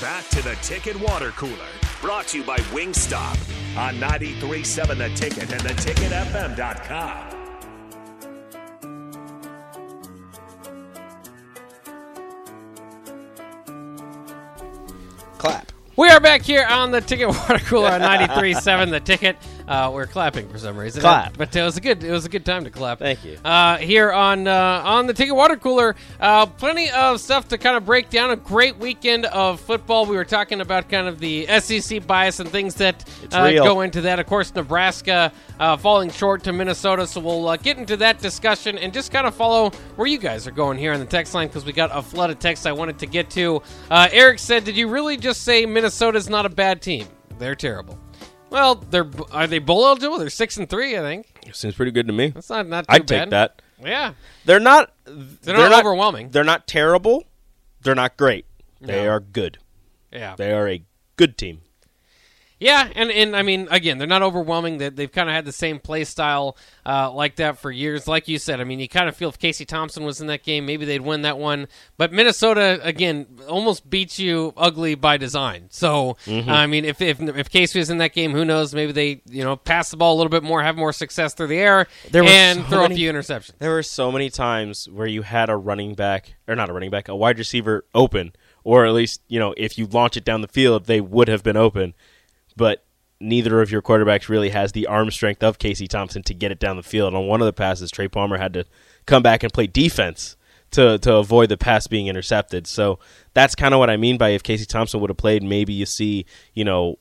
back to the Ticket Water Cooler, brought to you by Wingstop on 93.7 The Ticket and theticketfm.com. Clap. We are back here on the Ticket Water Cooler on 93.7 The Ticket. Uh, we're clapping for some reason. Clap. But it was a good it was a good time to clap. Thank you. Uh, here on uh, on the Ticket Water Cooler, uh, plenty of stuff to kind of break down. A great weekend of football. We were talking about kind of the SEC bias and things that uh, go into that. Of course, Nebraska uh, falling short to Minnesota. So we'll uh, get into that discussion and just kind of follow where you guys are going here on the text line because we got a flood of texts I wanted to get to. Uh, Eric said, "Did you really just say Minnesota's not a bad team? They're terrible." Well, they're are they bowl eligible? They're six and three, I think. Seems pretty good to me. That's not not too I'd bad. take that. Yeah, They're not. they're, not, overwhelming. They're not terrible. They're not great. They No. are good. Yeah, They are a good team. Yeah, and and I mean, again, they're not overwhelming. They, they've kind of had the same play style uh, like that for years. Like you said, I mean, you kind of feel if Casey Thompson was in that game, maybe they'd win that one. But Minnesota, again, almost beats you ugly by design. So Mm-hmm. I mean, if, if if Casey was in that game, who knows? Maybe they you know pass the ball a little bit more, have more success through the air, There and so throw many- a few interceptions. There were so many times where you had a running back, or not a running back, a wide receiver open, or at least, you know, if you launch it down the field, they would have been open. But neither of your quarterbacks really has the arm strength of Casey Thompson to get it down the field. On one of the passes, Trey Palmer had to come back and play defense to, to avoid the pass being intercepted. So that's kind of what I mean by if Casey Thompson would have played, maybe you see, you know,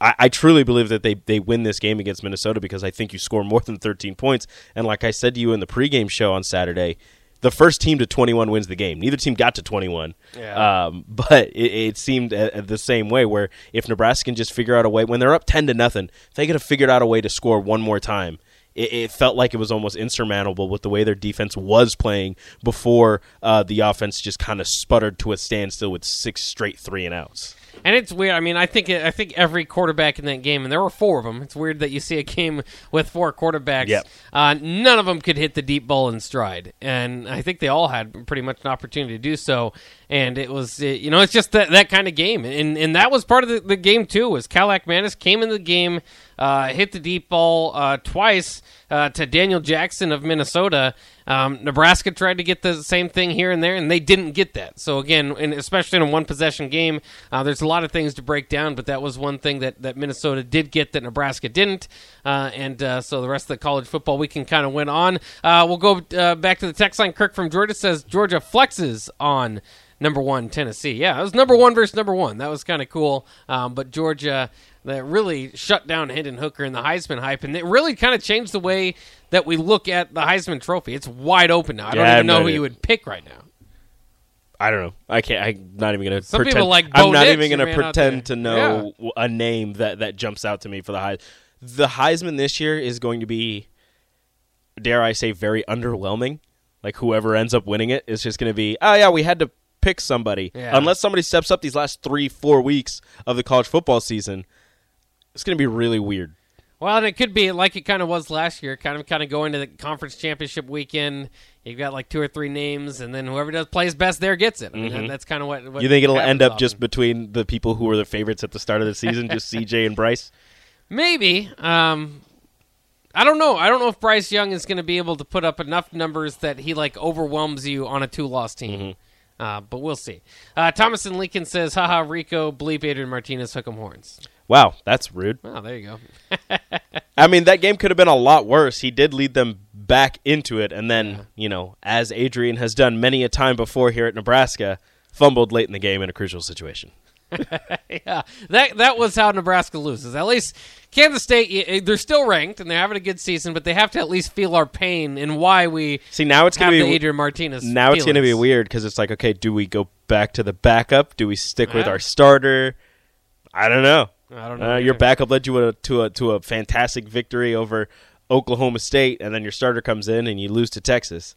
I, I truly believe that they, they win this game against Minnesota because I think you score more than 13 points. And like I said to you in the pregame show on Saturday, the first team to 21 wins the game. Neither team got to 21. Yeah. Um, but it, it seemed uh, uh, the same way where if Nebraska can just figure out a way, when they're up 10 to nothing, if they could have figured out a way to score one more time, it, it felt like it was almost insurmountable with the way their defense was playing before uh, the offense just kind of sputtered to a standstill with six straight three and outs. And it's weird. I mean, I think I think every quarterback in that game, and there were four of them. It's weird that you see a game with four quarterbacks. Yep. Uh, none of them could hit the deep ball in stride, and I think they all had pretty much an opportunity to do so. And it was, uh, you know, it's just that that kind of game, and and that was part of the, the game too. Was Kaliakmanis came in the game, uh, hit the deep ball uh, twice uh, to Daniel Jackson of Minnesota. Um, Nebraska tried to get the same thing here and there, and they didn't get that. So again, especially in a one possession game, uh, there's a lot of things to break down, but that was one thing that, that Minnesota did get that Nebraska didn't. Uh, and uh, so the rest of the college football weekend kind of went on. We'll go back to the text line. Kirk from Georgia says Georgia flexes on number one Tennessee. Yeah, it was number one versus number one. That was kind of cool. Um, but Georgia that really shut down Hendon Hooker in the Heisman hype, and it really kind of changed the way that we look at the Heisman Trophy. It's wide open now. I don't Yeah, even I'm know not who you would pick right now. I don't know. I can't. I'm not even gonna. Some pretend, people like Bo I'm not Nix, even gonna pretend to know a name that that jumps out to me for the Heisman. The Heisman this year is going to be, dare I say, very underwhelming. Like whoever ends up winning it is just going to be. Oh yeah, we had to pick somebody. Yeah. Unless somebody steps up these last three, four weeks of the college football season, it's going to be really weird. Well, and it could be like it kind of was last year, kind of kind of going to the conference championship weekend. You've got like two or three names, and then whoever does plays best there gets it. I mean, that- that's kind of what, what. Mm-hmm. You think it'll end up just between the people who were the favorites at the start of the season, just CJ and Bryce? Maybe. Um, I don't know. I don't know if Bryce Young is going to be able to put up enough numbers that he like overwhelms you on a two-loss team. Mm-hmm. Uh, but we'll see. Uh, Thomas and Lincoln says, "Haha, Rico, bleep Adrian Martinez, hook 'em horns." Wow, that's rude. Oh, there you go. I mean, that game could have been a lot worse. He did lead them back into it, and then, you know, as Adrian has done many a time before here at Nebraska, fumbled late in the game in a crucial situation. yeah, that that was how Nebraska loses. At least Kansas State, they're still ranked and they're having a good season, but they have to at least feel our pain and why we See, now it's going to be Adrian Martinez. now it's going to be weird because it's like, okay, do we go back to the backup? Do we stick with our starter? I don't know. I don't know Uh, your backup led you a, to a to a fantastic victory over Oklahoma State, and then your starter comes in and you lose to Texas.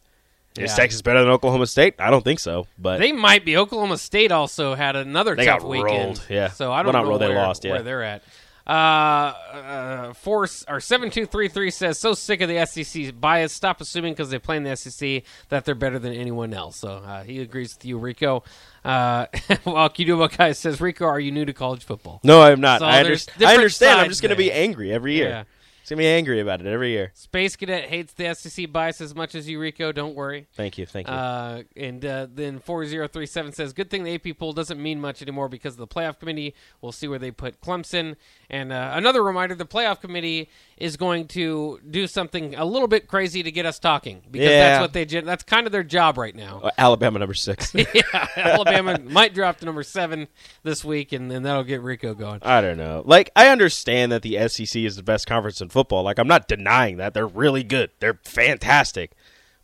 Is Yeah. Texas better than Oklahoma State? I don't think so, but They might be. Oklahoma State also had another They tough got weekend. rolled, yeah. So I don't not know rolled, they lost, yeah. where they're at. Uh, uh, force or seven two three three says so sick of the SEC bias. Stop assuming because they play in the SEC that they're better than anyone else. So uh, he agrees with you, Rico. Uh, while Kiduba guy says, Rico, are you new to college football? No, I'm not. So I, underst- I understand. I'm just going to be angry every year. Yeah. It's going to be angry about it every year. Space Cadet hates the SEC bias as much as you, Rico. Don't worry. Thank you. Thank you. Uh, and uh, then 4037 says, Good thing the AP poll doesn't mean much anymore because the playoff committee will see where they put Clemson. And uh, another reminder the playoff committee is going to do something a little bit crazy to get us talking because Yeah. that's what they that's kind of their job right now. Uh, Alabama number six. yeah, Alabama might drop to number seven this week, and then that'll get Rico going. I don't know. Like, I understand that the SEC is the best conference in football. Like, I'm not denying that. They're really good. They're fantastic.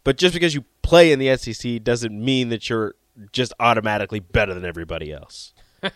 But just because you play in the SEC doesn't mean that you're just automatically better than everybody else.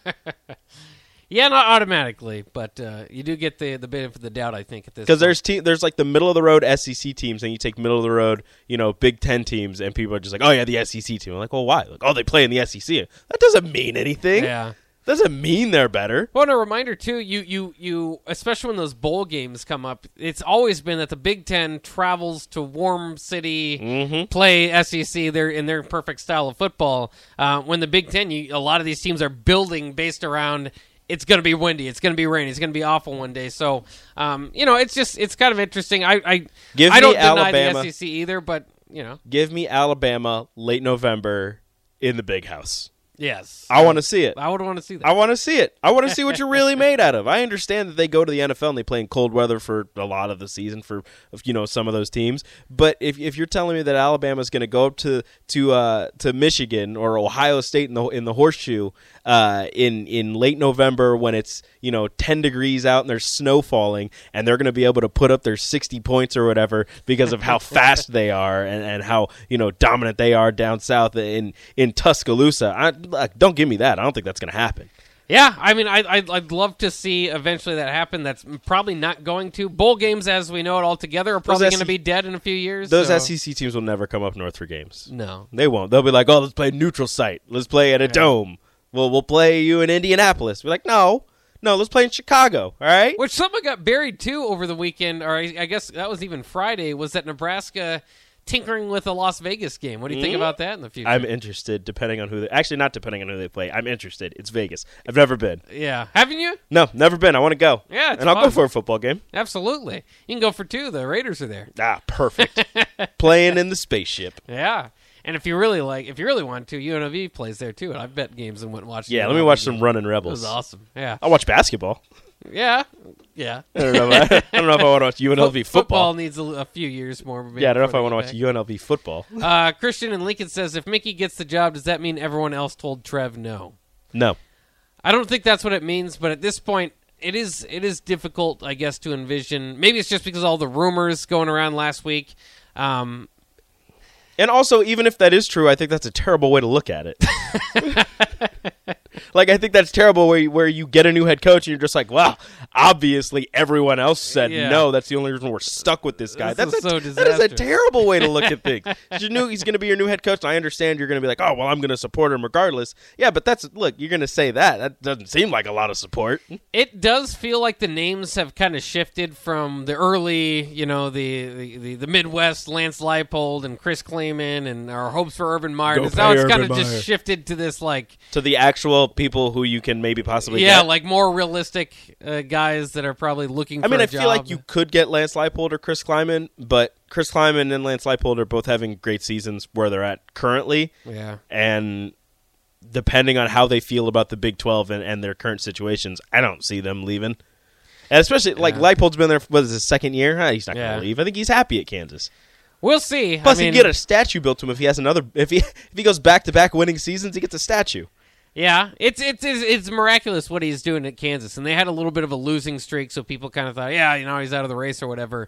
Yeah, not automatically, but uh, you do get the the benefit of the doubt. I think at this Because there's te- there's like the middle of the road SEC teams, and you take middle of the road, you know, Big Ten teams, and people are just like, oh yeah, the SEC team. I'm like, well, why? Like, oh, they play in the SEC. That doesn't mean anything. yeah. Doesn't mean they're better. Well, and a reminder too, you you you, especially when those bowl games come up, it's always been that the Big Ten travels to warm city, Mm-hmm. play SEC. They're in their perfect style of football. Uh, when the Big Ten, you, a lot of these teams are building based around. It's going to be windy. It's going to be rainy. It's going to be awful one day. So, um, you know, it's just it's kind of interesting. I I, Give I don't deny Alabama. the SEC either, but you know, Give me Alabama late November in the big house. Yes, I want to see it. I would want to see that. I want to see it. I want to see what you're really made out of. I understand that they go to the NFL and they play in cold weather for a lot of the season for you know some of those teams. But if, if you're telling me that Alabama's going to go up to to uh, to Michigan or Ohio State in the in the horseshoe uh, in in late November when it's you know 10 degrees out and there's snow falling and they're going to be able to put up their 60 points or whatever because of how fast they are and, and how you know dominant they are down south in in Tuscaloosa. I, look, don't give me that. I don't think that's going to happen. Yeah, I mean, I, I'd, I'd love to see eventually that happen. That's probably not going to. Bowl games, as we know it all together, are probably going to be dead in a few years. Those so- SEC teams will never come up north for games. No. They won't. They'll be like, "Oh, let's play a neutral site. Let's play at a dome. Well, we'll play you in Indianapolis." We're like, "No, no, let's play in Chicago." All right. Which something got buried too over the weekend, or I, I guess that was even Friday, was that Nebraska tinkering with a Las Vegas game. What do you think about that in the future? I'm interested, depending on who. They, actually, not depending on who they play. I'm interested. It's Vegas. I've never been. yeah. Haven't you? No, never been. I want to go. Yeah, and I'll go for a football game. Absolutely. You can go for two. The Raiders are there. Ah, perfect. Playing in the spaceship. Yeah. And if you really like, if you really want to, UNLV plays there too. And I've bet games and went and watched. Yeah, let me watch some running rebels. It was awesome. Yeah. I'll watch basketball. Yeah. Yeah. I don't know. If I, I don't know if I want to watch UNLV Fo- football. needs a, a few years more. maybe Yeah, I don't know if I want to watch UNLV football. Uh, Christian and Lincoln says if Mickey gets the job, does that mean everyone else told Trev no? No. I don't think that's what it means, but at this point, it is it is difficult, I guess, to envision. Maybe it's just because all the rumors going around last week. Um, And also, even if that is true, I think that's a terrible way to look at it. like, I think that's terrible where you, where you get a new head coach and you're just like, wow, obviously everyone else said Yeah. no. That's the only reason we're stuck with this guy. This that's is a, so that is a terrible way to look at things. you knew he's going to be your new head coach. And I understand you're going to be like, oh, well, I'm going to support him regardless. Yeah, but that's look, you're going to say that. That doesn't seem like a lot of support. it does feel like the names have kind of shifted from the early, you know, the the, the, the Midwest, Lance Leipold and Chris Klieman, and our hopes for Urban Meyer. It's now it's kind of just shifted to this like To the actual people who you can maybe possibly yeah, get. like more realistic uh, guys that are probably looking. I for mean, I feel like you could get Lance Leipold or Chris Klieman, but Chris Klieman and Lance Leipold are both having great seasons where they're at currently, yeah. and depending on how they feel about the Big Twelve and, and their current situations, I don't see them leaving. And especially like Yeah. Leipold's been there. for, What is his second year? Huh, he's not Yeah. going to leave. I think he's happy at Kansas. We'll see. Plus, I mean, he get a statue built to him if he has another. If he if he goes back to back winning seasons, he gets a statue. Yeah, it's, it's it's it's miraculous what he's doing at Kansas, and they had a little bit of a losing streak, so people kind of thought, yeah, you know, he's out of the race or whatever.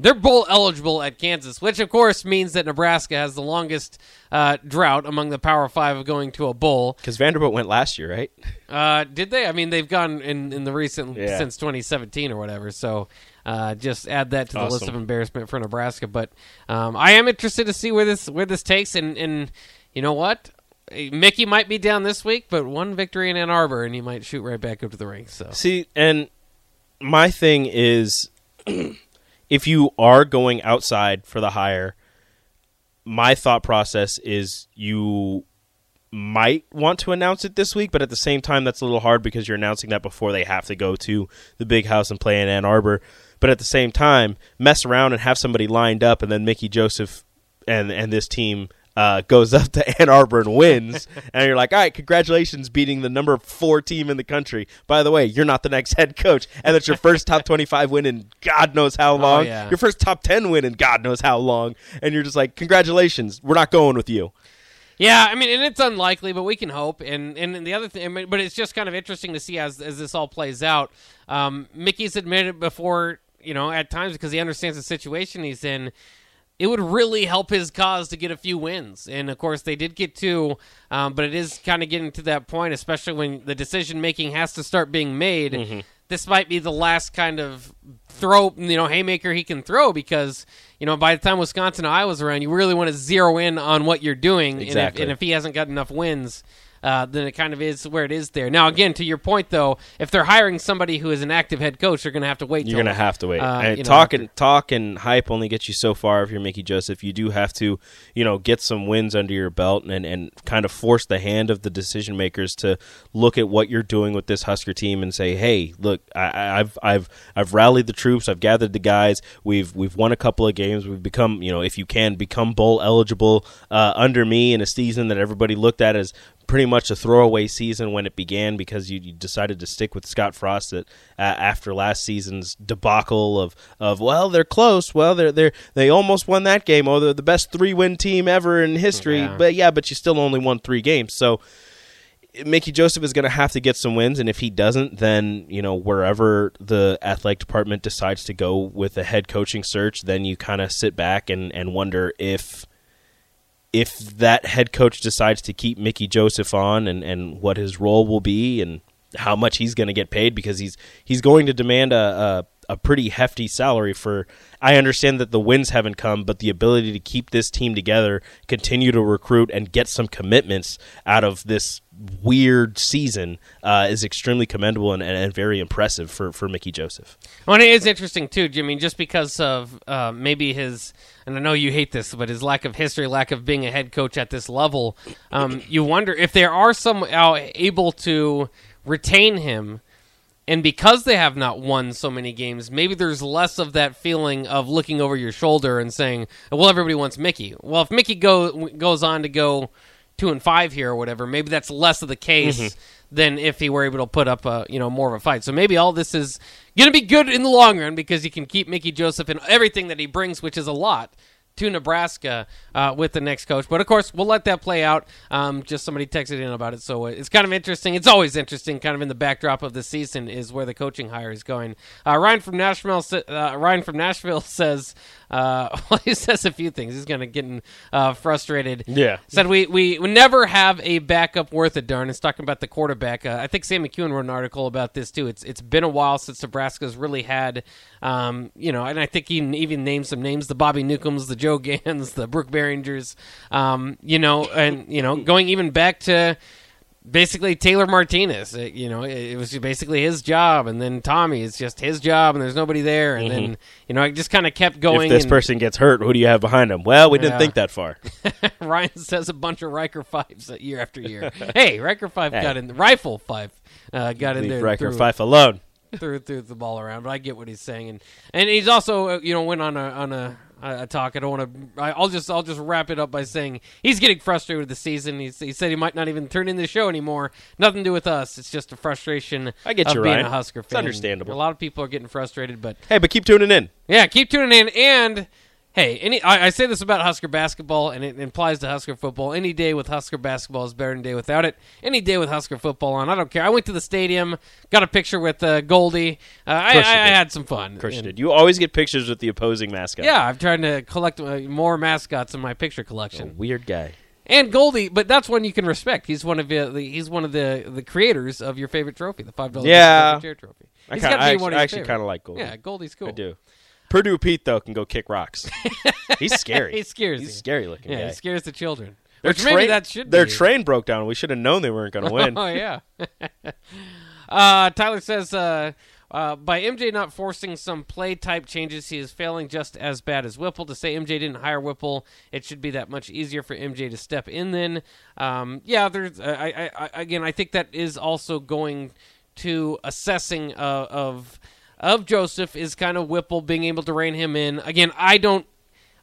They're bowl eligible at Kansas, which of course means that Nebraska has the longest uh, drought among the Power Five of going to a bowl. Because Vanderbilt went last year, right? Uh, did they? I mean, they've gone in, in the recent Yeah. since 2017 or whatever. So uh, just add that to the list of embarrassment for Nebraska. But um, I am interested to see where this where this takes. And, and you know what? Mickey might be down this week, but one victory in Ann Arbor, and he might shoot right back up to the ranks. So See, and my thing is if you are going outside for the hire, my thought process is you might want to announce it this week, but at the same time, that's a little hard because you're announcing that before they have to go to the big house and play in Ann Arbor. But at the same time, mess around and have somebody lined up, and then Mickey Joseph and and this team uh, goes up to Ann Arbor and wins, and you're like, all right, congratulations, beating the number four team in the country. By the way, you're not the next head coach, and it's your first top 25 win in God knows how long. yeah. Your first top 10 win in God knows how long, and you're just like, congratulations, we're not going with you. Yeah, I mean, and it's unlikely, but we can hope. And and the other thing, I mean, but it's just kind of interesting to see as as this all plays out. Um, Mickey's admitted before, you know, at times because he understands the situation he's in. It would really help his cause to get a few wins, and of course they did get two. Um, but it is kind of getting to that point, especially when the decision making has to start being made. This might be the last kind of throw, you know, haymaker he can throw because you know by the time Wisconsin and Iowa's around, you really want to zero in on what you're doing, Exactly. and if, and if he hasn't got enough wins, uh, then it kind of is where it is there. Now, again, to your point though, if they're hiring somebody who is an active head coach, they're going to have to wait. You're gonna have to wait. uh, and you know, talk and talk and hype only gets you so far if you're Mickey Joseph. You do have to, you know, get some wins under your belt and and kind of force the hand of the decision makers to look at what you're doing with this Husker team and say, hey, look, I- I've I've I've rallied the troops. I've gathered the guys. We've we've won a couple of games. We've become, you know, if you can become bowl eligible uh, under me in a season that everybody looked at as pretty much a throwaway season when it began because you, you decided to stick with Scott Frost at, uh, after last season's debacle of, of well they're close. Well they're they they almost won that game. Oh they're the best three win team ever in history. Yeah. but yeah but you still only won three games. So Mickey Joseph is going to have to get some wins, and if he doesn't, then you know wherever the athletic department decides to go with a head coaching search, then you kind of sit back and, and wonder if if that head coach decides to keep Mickey Joseph on and, and what his role will be and how much he's going to get paid because he's he's going to demand a, a a pretty hefty salary for I understand that the wins haven't come but the ability to keep this team together continue to recruit and get some commitments out of this weird season uh, is extremely commendable and, and, and very impressive for, for Mickey Joseph. Well, it is interesting too, Jimmy, just because of uh, maybe his, and I know you hate this, but his lack of history, lack of being a head coach at this level. Um, you wonder if there are somehow able to retain him, and because they have not won so many games, maybe there's less of that feeling of looking over your shoulder and saying, "Well, everybody wants Mickey." Well, if Mickey go goes on to go two and five here or whatever, maybe that's less of the case mm-hmm. than if he were able to put up a you know more of a fight. So maybe all this is going to be good in the long run because he can keep Mickey Joseph and everything that he brings, which is a lot. To Nebraska uh, with the next coach, but of course we'll let that play out. Um, just somebody texted in about it, so it's kind of interesting. It's always interesting, kind of in the backdrop of the season, is where the coaching hire is going. Uh, Ryan from Nashville, uh, Ryan from Nashville says, uh, well, he says a few things. He's going to getting uh, frustrated. Yeah. Said we, we we never have a backup worth a darn. It's talking about the quarterback. Uh, I think Sam McKewon wrote an article about this too. It's it's been a while since Nebraska's really had, um, you know, and I think he even named some names: the Bobby Newcombes, the Joe Ganz, the Brook Berringers, um, you know, and you know, going even back to basically Taylor Martinez. It- you know, it, it was basically his job, and then Tommy is just his job, and there's nobody there, and then you know, it just kind of kept going. if this and- person gets hurt, who do you have behind him? Well, we didn't think that far. Ryan says a bunch of Riker fives year after year. hey, Riker five Hey. got in. Rifle five uh, got in Leave there. Riker threw- Fife alone. threw threw the ball around, but I get what he's saying, and and he's also uh, you know went on a on a, a talk. I don't want to. I'll just I'll just wrap it up by saying he's getting frustrated with the season. He's, he said he might not even turn in the show anymore. Nothing to do with us. It's just a frustration. I get of you, being Ryan. a Husker It's fan. understandable. A lot of people are getting frustrated, but Hey, but keep tuning in. yeah, keep tuning in. And hey, any I, I say this about Husker basketball, and it implies to Husker football. Any day with Husker basketball is better than a day without it. Any day with Husker football on, I don't care. I went to the stadium, got a picture with uh, Goldie. Uh, I, I, I had some fun. Of course you did. You always get pictures with the opposing mascot. Yeah, I'm trying to collect uh, more mascots in my picture A collection. weird guy. And Goldie, but that's one you can respect. He's one of the, the he's one of the the creators of your favorite trophy, the five dollars Yeah. chair trophy. I kinda- I actually- of I actually kinda like Goldie. Yeah, Goldie's cool. I do. Purdue Pete though can go kick rocks. He's scary. He scares He's you. scary looking Yeah, guy. he scares the children. Their Which maybe train- that should Their be. train broke down. We should have known they weren't going to win. Oh yeah. uh, Tyler says, uh, Uh, by MJ not forcing some play type changes, he is failing just as bad as Whipple. To say MJ didn't hire Whipple, it should be that much easier for MJ to step in. Then, um, yeah, there's. Uh, I, I, I, again, I think that is also going to assessing uh, of of Joseph is kind of Whipple being able to rein him in. Again, I don't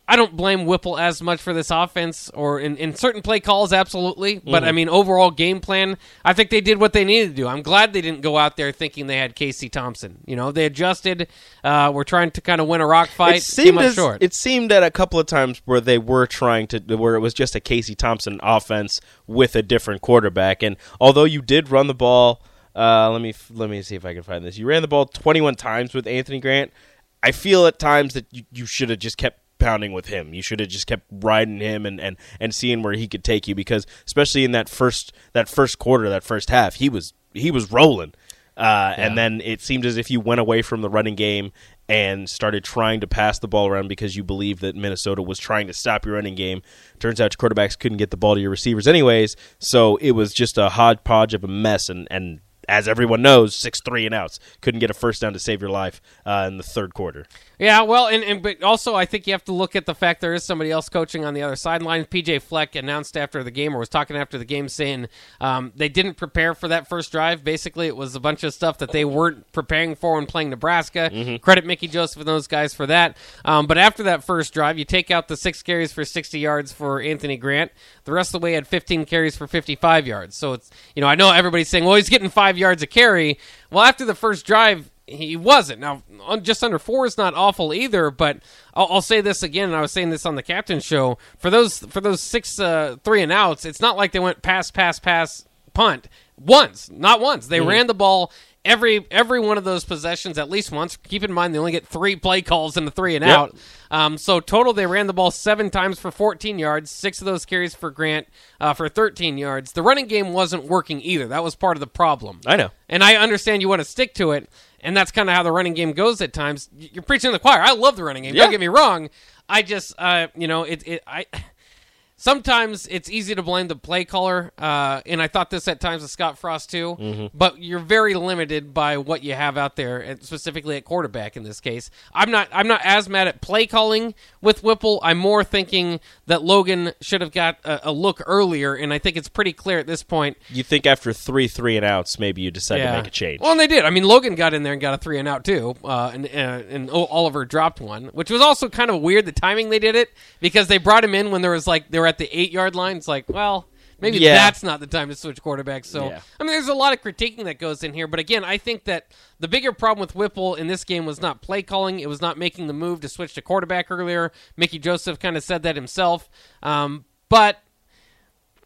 I don't blame Whipple as much for this offense or in, in certain play calls, absolutely. But I mean, overall game plan, I think they did what they needed to do. I'm glad they didn't go out there thinking they had Casey Thompson. You know, they adjusted. Uh, we're trying to kind of win a rock fight. it seemed as, short. it seemed at a couple of times where they were trying to where it was just a Casey Thompson offense with a different quarterback and although you did run the ball uh, let me let me see if I can find this you ran the ball 21 times with Anthony Grant I feel at times that you, you should have just kept pounding with him you should have just kept riding him and, and, and seeing where he could take you because especially in that first that first quarter that first half he was he was rolling uh, and then it seemed as if you went away from the running game and started trying to pass the ball around because you believed that Minnesota was trying to stop your running game. Turns out your quarterbacks couldn't get the ball to your receivers anyways, so it was just a hodgepodge of a mess. And, and as everyone knows, six three and outs couldn't get a first down to save your life uh, in the third quarter. Yeah, well, and, and but also I think you have to look at the fact there is somebody else coaching on the other sideline. PJ Fleck announced after the game or was talking after the game saying um, they didn't prepare for that first drive. Basically, it was a bunch of stuff that they weren't preparing for when playing Nebraska. Credit Mickey Joseph and those guys for that. Um, but after that first drive, you take out the six carries for 60 yards for Anthony Grant. The rest of the way had 15 carries for 55 yards. So it's you know I know everybody's saying well he's getting five yards a carry. Well, after the first drive he wasn't. Now, on- just under four is not awful either, but I'll, I'll say this again, and I was saying this on the captain show. For those for those six uh, three and outs, it's not like they went pass, pass, pass, punt once, not once. They ran the ball every every one of those possessions at least once. Keep in mind they only get three play calls in the three and Yep. out. Um, so total, they ran the ball seven times for 14 yards. Six of those carries for Grant uh, for 13 yards. The running game wasn't working either. That was part of the problem. I know. And I understand you want to stick to it, and that's kind of how the running game goes at times. You're preaching to the choir. I love the running game. Yeah. Don't get me wrong. I just, uh, you know, it, it, I. Sometimes it's easy to blame the play caller, uh, and I thought this at times with Scott Frost too. Mm-hmm. But you're very limited by what you have out there, and specifically at quarterback in this case. I'm not. I'm not as mad at play calling with Whipple. I'm more thinking that Logan should have got a, a look earlier, and I think it's pretty clear at this point You think after three three and outs, maybe you decide to make a change. well, and they did. I mean, Logan got in there and got a three and out too, uh, and uh, and Oliver dropped one, which was also kind of weird. The timing they did it because they brought him in when there was like they were at the eight yard line. It's like, well, maybe Yeah. that's not the time to switch quarterbacks. So Yeah. I mean, there's a lot of critiquing that goes in here. But again, I think that the bigger problem with Whipple in this game was not play calling; it was not making the move to switch to quarterback earlier. Mickey Joseph kind of said that himself, um, but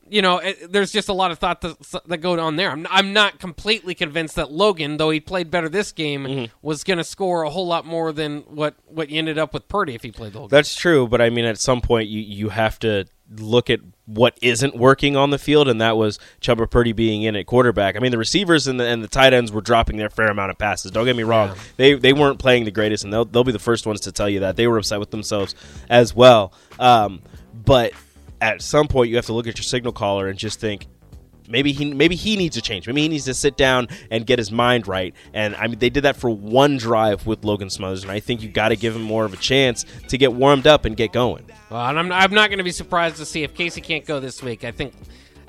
you know, it, there's just a lot of thought that, that go on there. I'm, I'm not completely convinced that Logan, though he played better this game, Mm-hmm. was going to score a whole lot more than what, what you ended up with Purdy if he played the whole game. That's true, but I mean, at some point, you you have to look at what isn't working on the field, and that was Chuba Purdy being in at quarterback. I mean, the receivers and the and the tight ends were dropping their fair amount of passes. Don't get me wrong; they they weren't playing the greatest, and they'll they'll be the first ones to tell you that they were upset with themselves as well. Um, but at some point, you have to look at your signal caller and just think. Maybe he maybe he needs a change. Maybe he needs to sit down and get his mind right. And I mean, they did that for one drive with Logan Smothers, and I think you got to give him more of a chance to get warmed up and get going. Well, and I'm, I'm not going to be surprised to see if Casey can't go this week. I think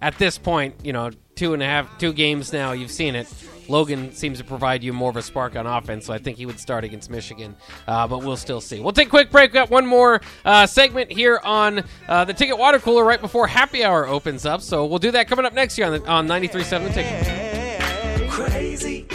at this point, you know, two and a half, two games now, you've seen it. Logan seems to provide you more of a spark on offense, so I think he would start against Michigan. Uh, but we'll still see. We'll take a quick break. We've got one more uh, segment here on uh, the Ticket Water Cooler right before Happy Hour opens up. So we'll do that coming up next year on, the, on 93.7 The Ticket. Crazy,